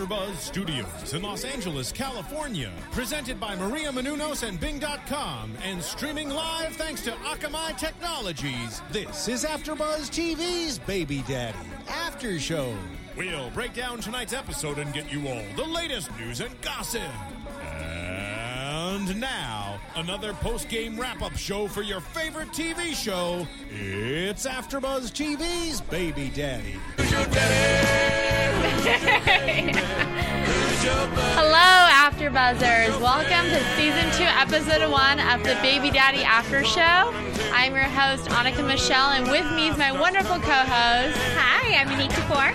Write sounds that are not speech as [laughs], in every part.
AfterBuzz Studios in Los Angeles, California, presented by Maria Menounos and Bing.com, and streaming live thanks to Akamai Technologies. This is AfterBuzz TV's Baby Daddy After Show. We'll break down tonight's episode and get you all the latest news and gossip. And now, another post-game wrap-up show for your favorite TV show. It's AfterBuzz TV's Baby Daddy. [laughs] Hello, After Buzzers. Welcome to season two, episode one of the Baby Daddy After Show. I'm your host, Annika Michelle, and with me is my wonderful co-host. Hi, I'm Monique Kapoor.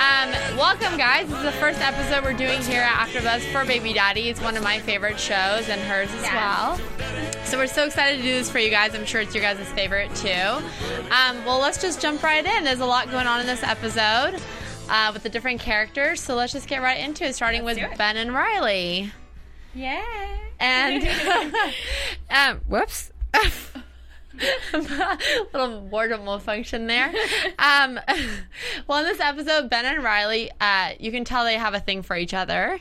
Um, welcome, guys. This is the first episode we're doing here at AfterBuzz for Baby Daddy. It's one of my favorite shows and hers as well. So we're so excited to do this for you guys. I'm sure it's your guys' favorite too. Um, well, let's just jump right in. There's a lot going on in this episode uh, with the different characters. So let's just get right into it, starting with Ben and Riley. Yeah. And [laughs] [laughs] um, whoops. [laughs] little boredom malfunction there. Um, well, in this episode, Ben and Riley, uh, you can tell they have a thing for each other.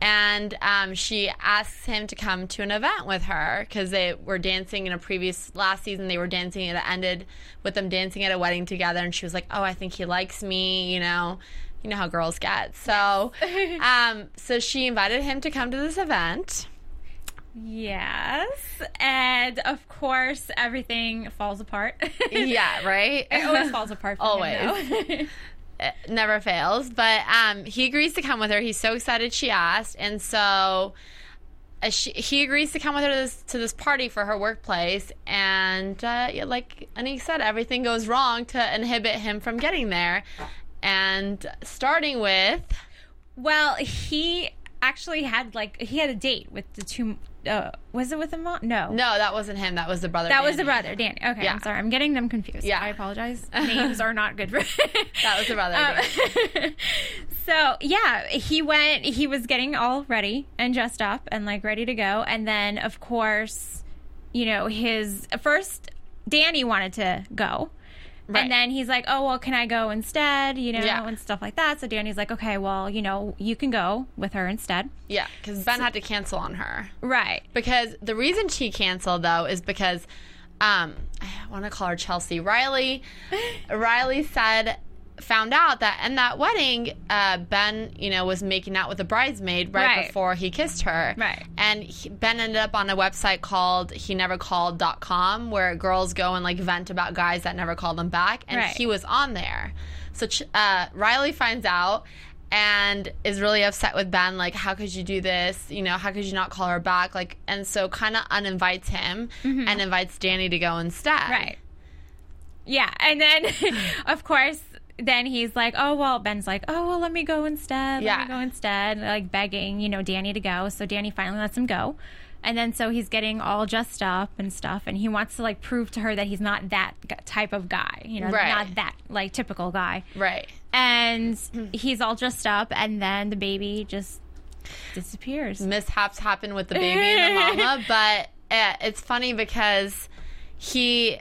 And um, she asks him to come to an event with her because they were dancing in a previous last season. They were dancing and it ended with them dancing at a wedding together. And she was like, "Oh, I think he likes me," you know. You know how girls get. So, [laughs] um, so she invited him to come to this event. Yes. And of course, everything falls apart. Yeah, right. [laughs] it always falls apart. For Always. Him, [laughs] never fails. But um, he agrees to come with her. He's so excited she asked, and so uh, she, he agrees to come with her to this to this party for her workplace. And uh, like Anik said, everything goes wrong to inhibit him from getting there. And starting with well, he actually had like he had a date with the two. Uh, was it with the mom? No. no, that wasn't him. That was the brother. That was the brother, Danny. Okay, Yeah. I'm sorry. I'm getting them confused. Yeah. I apologize. [laughs] Names are not good for [laughs] That was the brother. Um, [laughs] so yeah, he went. He was getting all ready and dressed up and like ready to go. And then of course, you know, his first Danny wanted to go. Right. And then he's like, "Oh well, can I go instead?" You know, Yeah. and stuff like that. So Danny's like, "Okay, well, you know, you can go with her instead." yeah, because Ben had to cancel on her. Right. Because the reason she canceled though is because um I want to call her Chelsea Riley. [laughs] Riley said found out that in that wedding uh, Ben you know was making out with a bridesmaid right, Right. before he kissed her Right. and he, Ben ended up on a website called he never called.com where girls go and like vent about guys that never call them back and Right. he was on there so uh, Riley finds out and is really upset with Ben. Like, how could you do this? You know, how could you not call her back? Like, and so kind of uninvites him and invites Danny to go instead. Mm-hmm. Right. Yeah, and then [laughs] of course, then he's like, "Oh well." Ben's like, "Oh well, let me go instead. Let Yeah. me go instead." Like begging, you know, Danny to go. So Danny finally lets him go, and then so he's getting all dressed up and stuff, and he wants to like prove to her that he's not that type of guy. You know, Right. not that like typical guy. Right. And he's all dressed up, and then the baby just disappears. Mishaps happen with the baby and the mama, [laughs] but uh, it's funny because he.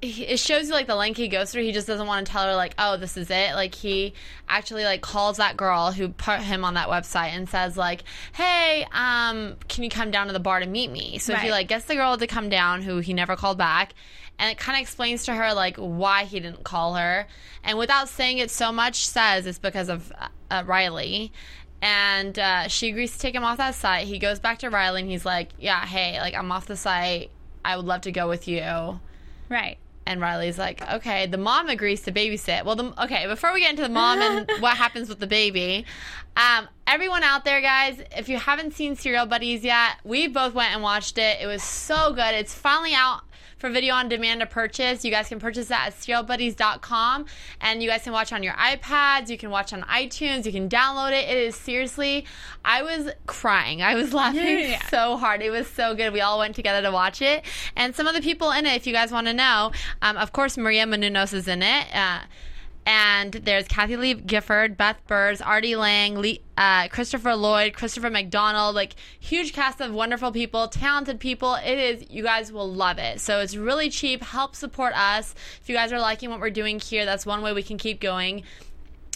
He- It shows you like the length he goes through. He just doesn't want to tell her like, "Oh, this is it." Like he actually like calls that girl who put him on that website and says like, "Hey, um, can you come down to the bar to meet me?" So he Right. like gets the girl to come down who he never called back, and it kind of explains to her like why he didn't call her, and without saying it so much, says it's because of uh, uh, Riley. And uh, she agrees to take him off that site. He goes back to Riley and he's like, "Yeah, hey, like I'm off the site. I would love to go with you." Right. And Riley's like, "Okay." The mom agrees to babysit. Well, the okay. Before we get into the mom and [laughs] what happens with the baby, um, everyone out there, guys, if you haven't seen Serial Buddies yet, we both went and watched it. It was so good. It's finally out for video on demand to purchase. You guys can purchase that at serialbuddies.com and you guys can watch on your iPads, you can watch on iTunes, you can download it. It is seriously, I was crying. I was [laughs] laughing Yeah. so hard. It was so good. We all went together to watch it. And some of the people in it, if you guys want to know, um, of course, Maria Menounos is in it. Uh, and there's Kathie Lee Gifford, Beth Behrs, Artie Lange, Lee, uh, Christopher Lloyd, Christopher McDonald, like huge cast of wonderful people, talented people. It is, you guys will love it. So it's really cheap. Help support us. If you guys are liking what we're doing here, that's one way we can keep going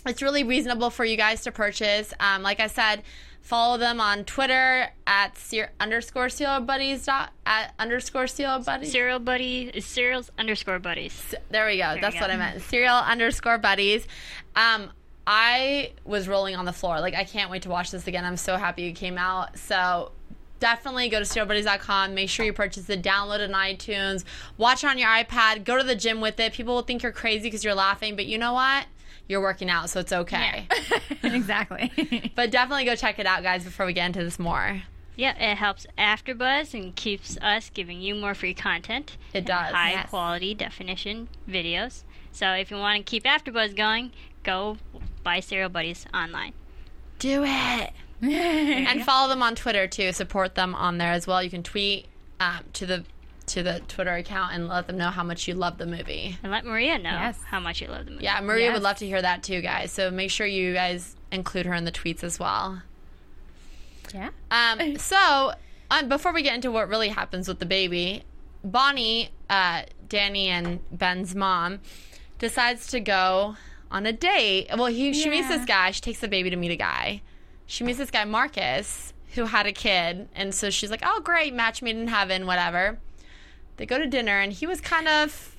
it's really reasonable for you guys to purchase. Um, like I said, follow them on Twitter at ser- underscore serial buddies dot at underscore serial buddies. Serial buddy, serials underscore buddies. There we go. That's you what. I meant. Serial underscore buddies. Um, I was rolling on the floor. Like I can't wait to watch this again. I'm so happy it came out. So definitely go to serialbuddies.com. Make sure you purchase it. Download it on iTunes. Watch it on your iPad. Go to the gym with it. People will think you're crazy because you're laughing, but you know what? You're working out, so it's okay. [laughs] exactly. [laughs] But definitely go check it out, guys, before we get into this more. Yeah, it helps AfterBuzz and keeps us giving you more free content. It does, High yes. quality definition videos. So if you want to keep AfterBuzz going, go buy Serial Buddies online. Do it. [laughs] and follow them on Twitter too. Support them on there as well. You can tweet um, to the to the Twitter account and let them know how much you love the movie. And let Maria know Yes. how much you love the movie. Yeah, Maria Yes. would love to hear that too, guys. So make sure you guys include her in the tweets as well. yeah. Um, [laughs] so, um, before we get into what really happens with the baby, Bonnie, uh, Danny, and Ben's mom decides to go on a date. Well, he, she meets this guy. She takes the baby to meet a guy. She meets this guy, Marcus, who had a kid. And so she's like, oh, great, match made in heaven, whatever. They go to dinner, and he was kind of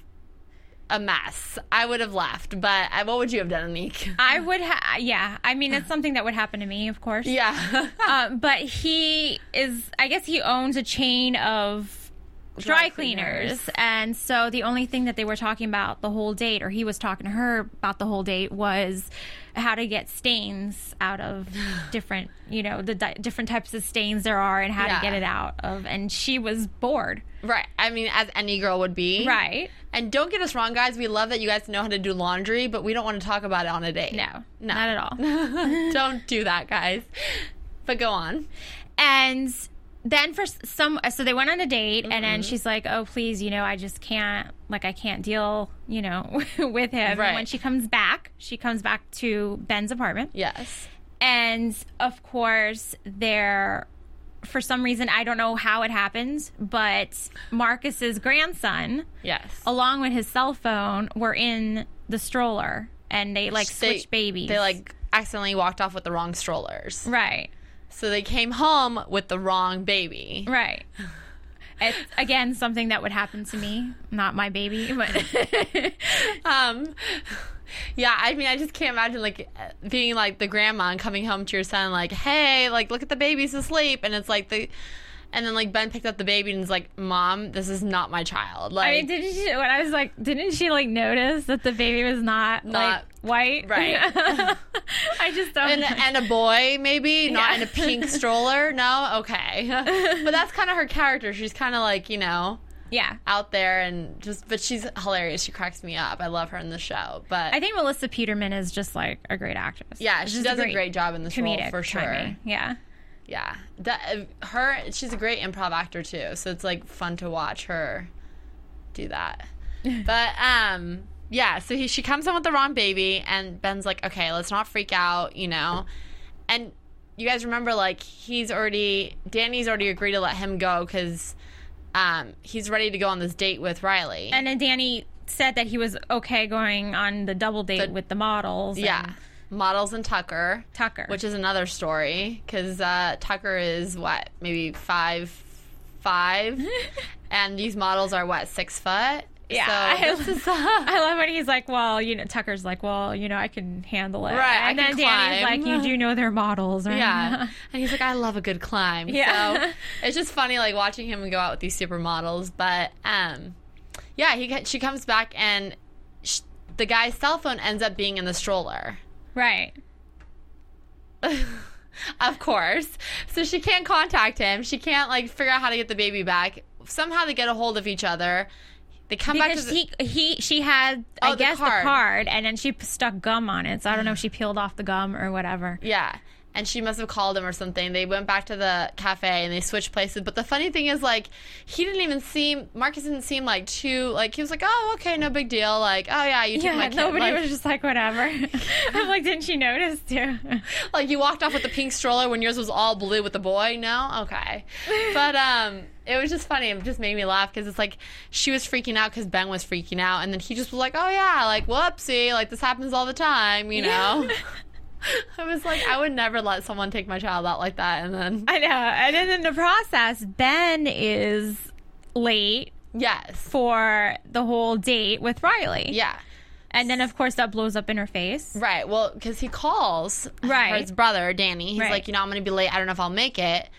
a mess. I would have left, but uh, what would you have done, Anik? [laughs] I would ha yeah. I mean, it's something that would happen to me, of course. yeah. Um, [laughs] but he is, I guess he owns a chain of dry, cleaners. And so the only thing that they were talking about the whole date, or he was talking to her about the whole date, was how to get stains out of [sighs] different, you know, the di- different types of stains there are and how Yeah. to get it out of. And she was bored. right. I mean, as any girl would be. Right. And don't get us wrong, guys. We love that you guys know how to do laundry, but we don't want to talk about it on a date. No, No. not at all. [laughs] don't do that, guys. But go on. and then for some so they went on a date and Mm-hmm. then she's like oh please you know i just can't like i can't deal you know [laughs] with him Right. and when she comes back she comes back to ben's apartment Yes. and of course they're for some reason i don't know how it happens but marcus's grandson Yes. along with his cell phone were in the stroller and they like They- switched babies They like accidentally walked off with the wrong strollers. right So they came home with the wrong baby. Right. It's again something that would happen to me, not my baby, but [laughs] Um, yeah, I mean, I just can't imagine like being like the grandma and coming home to your son, like, hey, like, look at the baby's asleep. And it's like the, and then like Ben picked up the baby and is like, mom, this is not my child. Like, I mean, didn't she? When I was like, didn't she like notice that the baby was not, Not- like white? Right. [laughs] I just don't. and, and a boy, maybe [laughs] not Yeah. in a pink stroller. No, okay, [laughs] but that's kind of her character. She's kind of like you know yeah. out there and just, but she's hilarious. She cracks me up. I love her in the show. But I think Melissa Peterman is just like a great actress. yeah, she does a great job in this role for sure. timing. Yeah. Yeah, that uh, her she's a great improv actor too. So it's like fun to watch her do that. [laughs] but um yeah, so he she comes in with the wrong baby and Ben's like, "Okay, let's not freak out, you know." And you guys remember like he's already Danny's already agreed to let him go cuz um he's ready to go on this date with Riley. And then Danny said that he was okay going on the double date The- with the models. and yeah. Models and Tucker. Tucker. which is another story because uh, Tucker is what maybe five five, [laughs] and these models are what six foot. Yeah, so I- is, uh, [laughs] I love when he's like, well, you know, Tucker's like, well, you know, I can handle it. Right, I And can then Danny's climb. like, you do know they're models, right? yeah, [laughs] and he's like, I love a good climb. Yeah. so it's just funny like watching him go out with these supermodels. But um, yeah, he she comes back and sh- the guy's cell phone ends up being in the stroller. Right. [laughs] of course. So she can't contact him. She can't like figure out how to get the baby back. Somehow they get a hold of each other. They come back to Because the, he he she had Oh, I the guess card. the card and then she stuck gum on it. So I don't know if she peeled off the gum or whatever. Yeah. And she must have called him or something. They went back to the cafe and they switched places. But the funny thing is, like, he didn't even seem, Marcus didn't seem like too, like, he was like, oh, okay, no big deal. Like, oh, yeah, you took Yeah, my kid. nobody like, was just like whatever. [laughs] I'm like, didn't she notice too? [laughs] like, you walked off with the pink stroller when yours was all blue with the boy. No? Okay. But, um, it was just funny. It just made me laugh because it's like she was freaking out because Ben was freaking out. And then he just was like, oh, yeah, like, whoopsie. Like, this happens all the time, you know? [laughs] [laughs] I was like, I would never let someone take my child out like that. And then, I know. And then in the process, Ben is late yes. for the whole date with Riley. Yeah. And then of course that blows up in her face. Right. Well, because he calls Right. his brother, Danny. He's Right. like, you know, I'm going to be late. I don't know if I'll make it.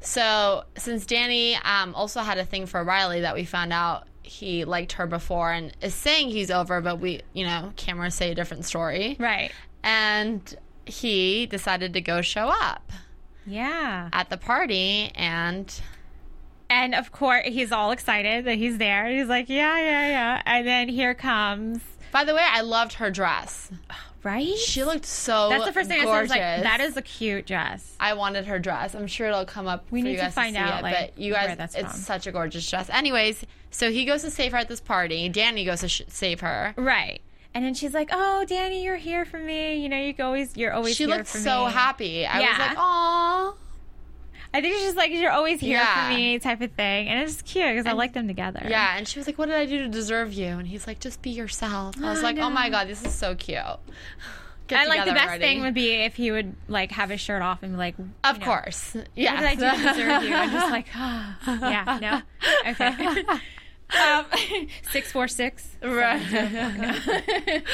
So, since Danny um, also had a thing for Riley that we found out he liked her before and is saying he's over, but we, you know, cameras say a different story. Right. And he decided to go show up Yeah. at the party and And of course he's all excited that he's there. He's like, Yeah, yeah, yeah. And then here comes by the way, I loved her dress. Right? She looked so That's the first thing I said. I was like, that is a cute dress. I wanted her dress. I'm sure it'll come up. We need to find see out, it, like, but you guys, that's it's from. such a gorgeous dress. Anyways, so he goes to save her at this party. Danny goes to sh- save her. Right. And then she's like, "Oh, Danny, you're here for me. You know, you always, you're always here for me." She looked so me." happy. I was like, "Aw." I think she's just like you're always here Yeah. for me, type of thing, and it's just cute because I like them together. Yeah, and she was like, "What did I do to deserve you?" And he's like, "Just be yourself." I was I like, "Oh my god, this is so cute." Get And like the best already. thing would be if he would like have his shirt off and be like, of know, course, What yeah. did I do to deserve you? I'm just like, [laughs] [gasps] yeah, no, okay. [laughs] um, [laughs] six four six. right. [laughs]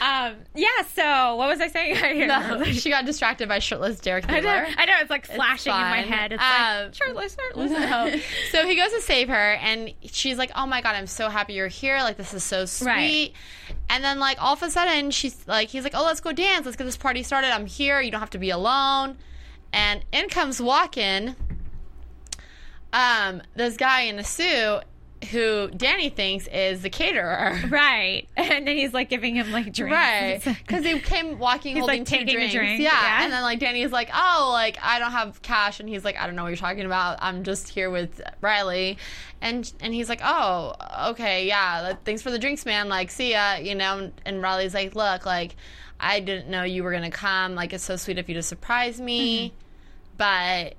Um, yeah. So what was I saying? [laughs] I can't No, she got distracted by shirtless Derek I know, I know. It's like flashing in my head. It's Um, like shirtless, shirtless. No. So he goes to save her, and she's like, "Oh my god, I'm so happy you're here! Like this is so sweet." Right. And then, like all of a sudden, she's like, "He's like, oh, let's go dance. Let's get this party started. I'm here. You don't have to be alone." And in comes walking, um, this guy in a suit who Danny thinks is the caterer. [laughs] Right. And then he's like giving him like drinks. Right, [laughs] because he came walking He's, holding like, two drinks. drink, yeah. yeah. and then like Danny's like, "Oh, like I don't have cash," and he's like, "I don't know what you're talking about. I'm just here with Riley," and and he's like, "Oh, okay, yeah. Thanks for the drinks, man. Like, see ya." You know, and Riley's like, "Look, like I didn't know you were gonna come. Like, it's so sweet of you to surprise me, Mm-hmm. but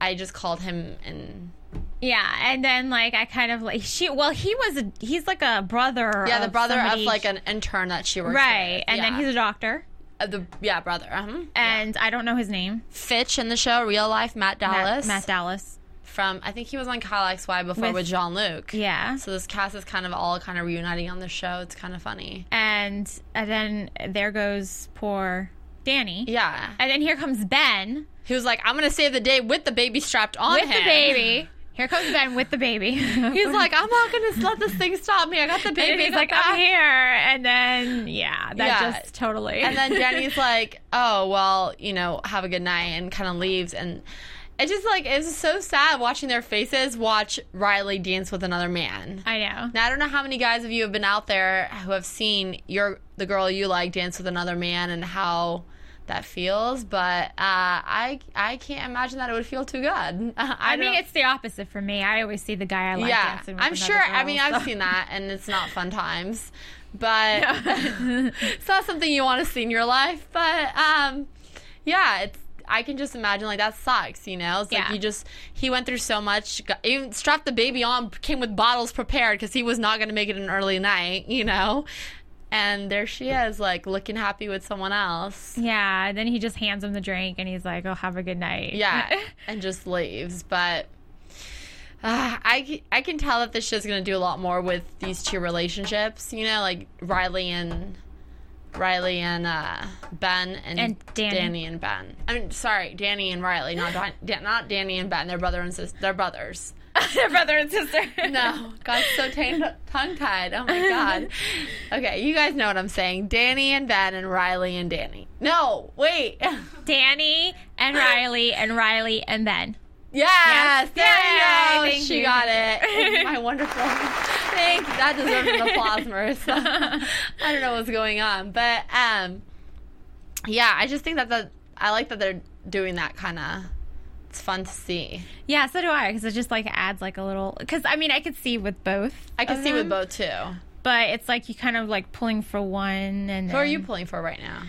I just called him and." Yeah, and then like I kind of like she. Well, he was a, he's like a brother. Yeah, the brother somebody- of like an intern that she works with, right, with. and then he's a doctor, Uh, the yeah brother. Uh-huh. and I don't know his name. Fitch in the show, real life, Matt Dallas. Matt, Matt Dallas. from I think he was on Kyle XY before With- with, Jean Luc. Yeah, So this cast is kind of all kind of reuniting on the show. It's kind of funny. and and then there goes poor Danny. Yeah. And then here comes Ben was like, I'm gonna save the day with the baby strapped on with him. the baby. [laughs] Here comes Ben with the baby. [laughs] He's like, I'm not gonna let this thing stop me. I got the and baby. he's like, back." I'm here. And then yeah, that Yeah. just totally. And then Jenny's [laughs] like, oh well, you know, have a good night, and kind of leaves. And it's just like it's so sad watching their faces watch Riley dance with another man. I know. Now I don't know how many guys of you have been out there who have seen your the girl you like dance with another man and how that feels, but uh, I I can't imagine that it would feel too good. [laughs] I, I mean, it's the opposite for me. I always see the guy I like yeah, dancing with I'm sure. I mean, so- I've seen that, and it's not fun times, but [laughs] it's not something you want to see in your life. But um, yeah, it's. I can just imagine like that sucks, you know. It's Yeah. like you just he went through so much, got, even strapped the baby on, came with bottles prepared because he was not going to make it an early night, you know. And there she is, like looking happy with someone else. Yeah, and then he just hands him the drink and he's like, "Oh, have a good night." Yeah, [laughs] and just leaves. But uh, I I can tell that this show's gonna do a lot more with these two relationships. You know, like Riley and Riley and uh, Ben and, And Danny. and Ben. I mean, sorry, Danny and Riley, not Don, not Danny and Ben. They're brother and sister. They're brothers. [laughs] Brother and sister. No, got so tongue tied. Oh my god. [laughs] Okay, you guys know what I'm saying. Danny and Ben and Riley and Danny. No, wait. [laughs] Danny and Riley and Riley and Ben. Yes, there Yay, you go. she you. got it. My wonderful. Thanks. That deserves an applause, Marissa. I don't know what's going on, but um, yeah, I just think that the I like that they're doing that kind of. It's fun to see. Yeah, so do I, because it just like adds like a little. Because I mean, I could see with both. I of see with both too. but it's like you kind of like pulling for one. And Who are you pulling for right now?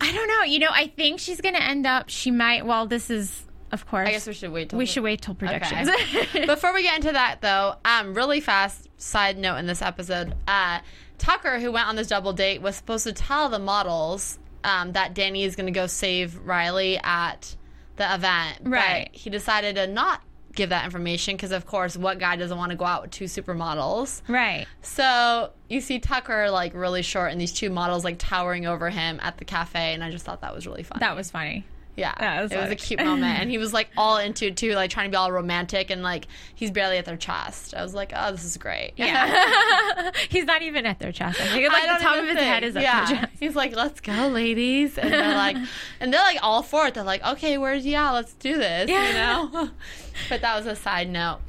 I don't know. You know, I think she's gonna end up. She might. Well, this is of course. I guess we should wait. Till we should wait till predictions. Okay. [laughs] Before we get into that, though, um, really fast side note in this episode, uh, Tucker, who went on this double date, was supposed to tell the models um, that Danny is going to go save Riley at the event, Right. But he decided to not give that information because, of course, what guy doesn't want to go out with two supermodels? right. So you see Tucker like really short, and these two models like towering over him at the cafe, and I just thought that was really fun. That was funny. Yeah, That was it was a cute moment, and he was like all into it too, like trying to be all romantic, and like he's barely at their chest. I was like, oh, this is great. Yeah. [laughs] He's not even at their chest. I think like I don't the top of his think. head is at yeah. their chest. He's like, let's go, ladies, and they're like, [laughs] and they're like all for it. They're like, okay, where's yeah, let's do this, you Yeah. know. [laughs] but that was a side note.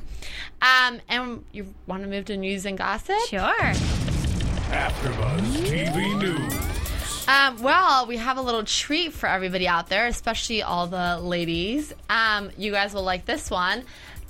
Um, and you want to move to news and gossip? Sure. AfterBuzz TV News. Um, well, we have a little treat for everybody out there, especially all the ladies. Um, you guys will like this one.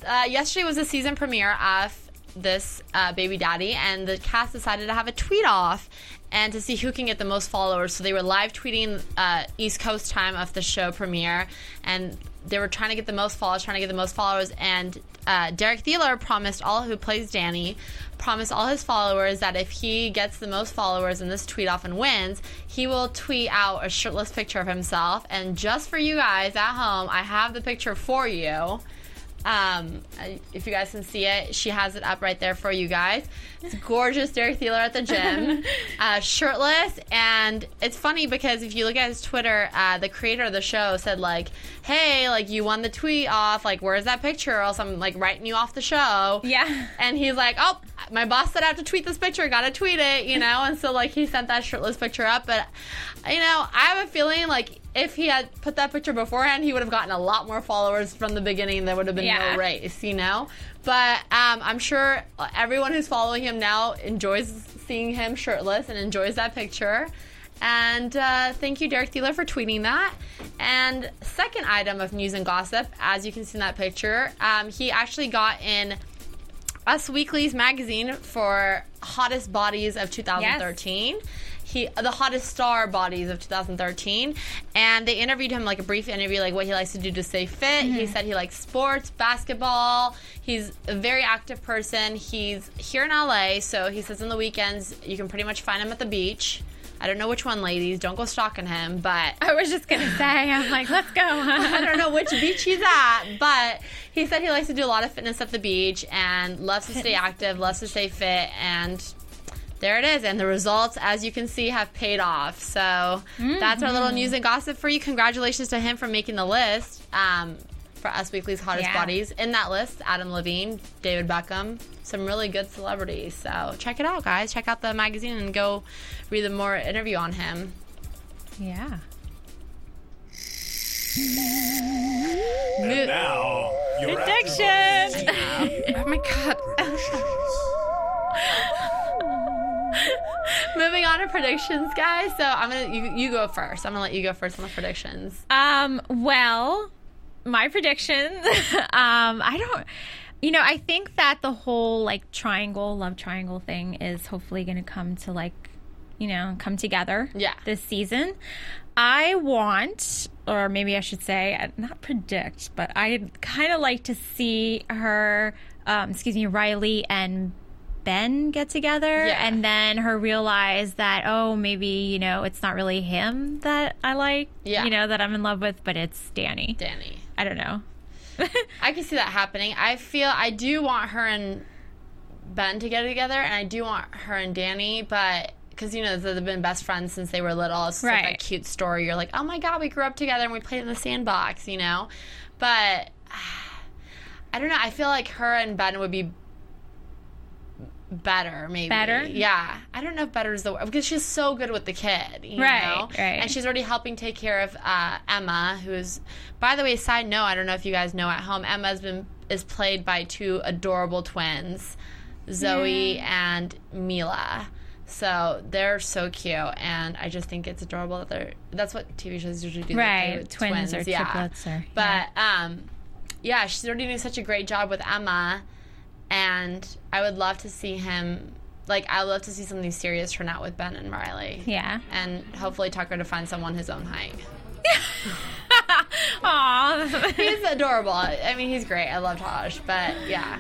Uh, yesterday was the season premiere of this uh, Baby Daddy, and the cast decided to have a tweet off and to see who can get the most followers. So they were live tweeting uh, East Coast time of the show premiere, and they were trying to get the most followers, trying to get the most followers. And uh, Derek Theler promised all who plays Danny, promised all his followers that if he gets the most followers in this tweet off and wins, he will tweet out a shirtless picture of himself. And just for you guys at home, I have the picture for you. Um, if you guys can see it, she has it up right there for you guys. It's gorgeous, Derek Theler at the gym, [laughs] uh, shirtless, and it's funny because if you look at his Twitter, uh, the creator of the show said like, "Hey, like you won the tweet off. Like, where's that picture? Or else I'm like writing you off the show." Yeah. And he's like, "Oh, my boss said I have to tweet this picture. Gotta tweet it, you know." And so like he sent that shirtless picture up, but you know, I have a feeling like if he had put that picture beforehand, he would have gotten a lot more followers from the beginning. There would have been Yeah. no race, you know. But um, I'm sure everyone who's following him now enjoys seeing him shirtless and enjoys that picture. And uh, thank you, Derek Theler, for tweeting that. And second item of news and gossip, as you can see in that picture, um, he actually got in Us Weekly's magazine for hottest bodies of 2013. He, the hottest star bodies of 2013, and they interviewed him like a brief interview, like what he likes to do to stay fit. He mm-hmm. said he likes sports, basketball. He's a very active person. He's here in LA, so he says on the weekends you can pretty much find him at the beach. I don't know which one, ladies. Don't go stalking him, but I was just gonna say, I'm [laughs] like, let's go. I don't know which beach he's at, but he said he likes to do a lot of fitness at the beach and loves to stay active, loves to stay fit, and there it is. And the results, as you can see, have paid off. So that's our little news and gossip for you. Congratulations to him for making the list um, for Us Weekly's hottest Yeah. bodies. In that list, Adam Levine, David Beckham, some really good celebrities. So check it out, guys. Check out the magazine and go read the more interview on him. Yeah. Mo- Now, your Prediction. [laughs] Oh my god. Moving on to predictions, guys. So I'm gonna you, you go first. I'm gonna let you go first on the predictions. Um, well, my predictions. [laughs] um, I don't. You know, I think that the whole like triangle, love triangle thing is hopefully going to come to like, you know, come together. Yeah. This season, I want, or maybe I should say, uh, not predict, but I kind of like to see her, um, excuse me, Riley and Ben get together Yeah. and then her realize that oh maybe you know it's not really him that I like Yeah. you know that I'm in love with but it's Danny Danny. I don't know [laughs] I can see that happening. I feel I do want her and Ben to get together, and I do want her and Danny, but because you know they've been best friends since they were little. It's like a Right. cute story. You're like, oh my god, we grew up together and we played in the sandbox, you know. But [sighs] I don't know. I feel like her and Ben would be better, maybe. Better? Yeah. I don't know if better is the word because she's so good with the kid, you Right, know? right. And she's already helping take care of uh, Emma, who's, by the way, side note, I don't know if you guys know at home, Emma's been is played by two adorable twins, Zoe and Mila. So they're so cute, and I just think it's adorable that they're. That's what TV shows usually do. Right, with twins or yeah. triplets or- But um, yeah, she's already doing such a great job with Emma, and I would love to see him. Like, I would love to see something serious turn out with Ben and Riley. Yeah. And hopefully Tucker to find someone his own height. [laughs] Aw. He's adorable. I mean, he's great. I love Tahj, but yeah,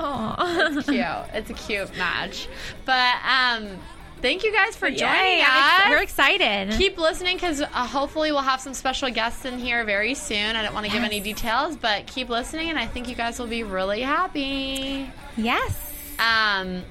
Aw. cute. It's a cute match. But um, thank you guys for joining Yay, us. Ex- we're excited. Keep listening because uh, hopefully we'll have some special guests in here very soon. I don't want to give any details, but keep listening, and I think you guys will be really happy. yes. Um,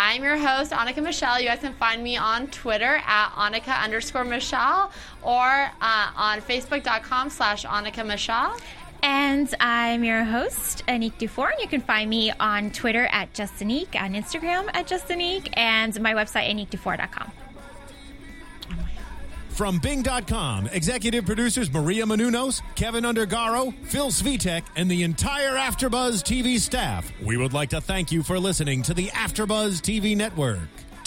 I'm your host, Annika Michelle. You guys can find me on Twitter at Annika underscore Michelle or uh, on Facebook.com slash Annika Michelle. And I'm your host, Anique Dufour, and you can find me on Twitter at Justinique, on Instagram at Justinique, and my website, aniquedufour.com. From Bing.com, executive producers Maria Menounos, Kevin Undergaro, Phil Svitek, and the entire Afterbuzz TV staff, we would like to thank you for listening to the Afterbuzz TV network.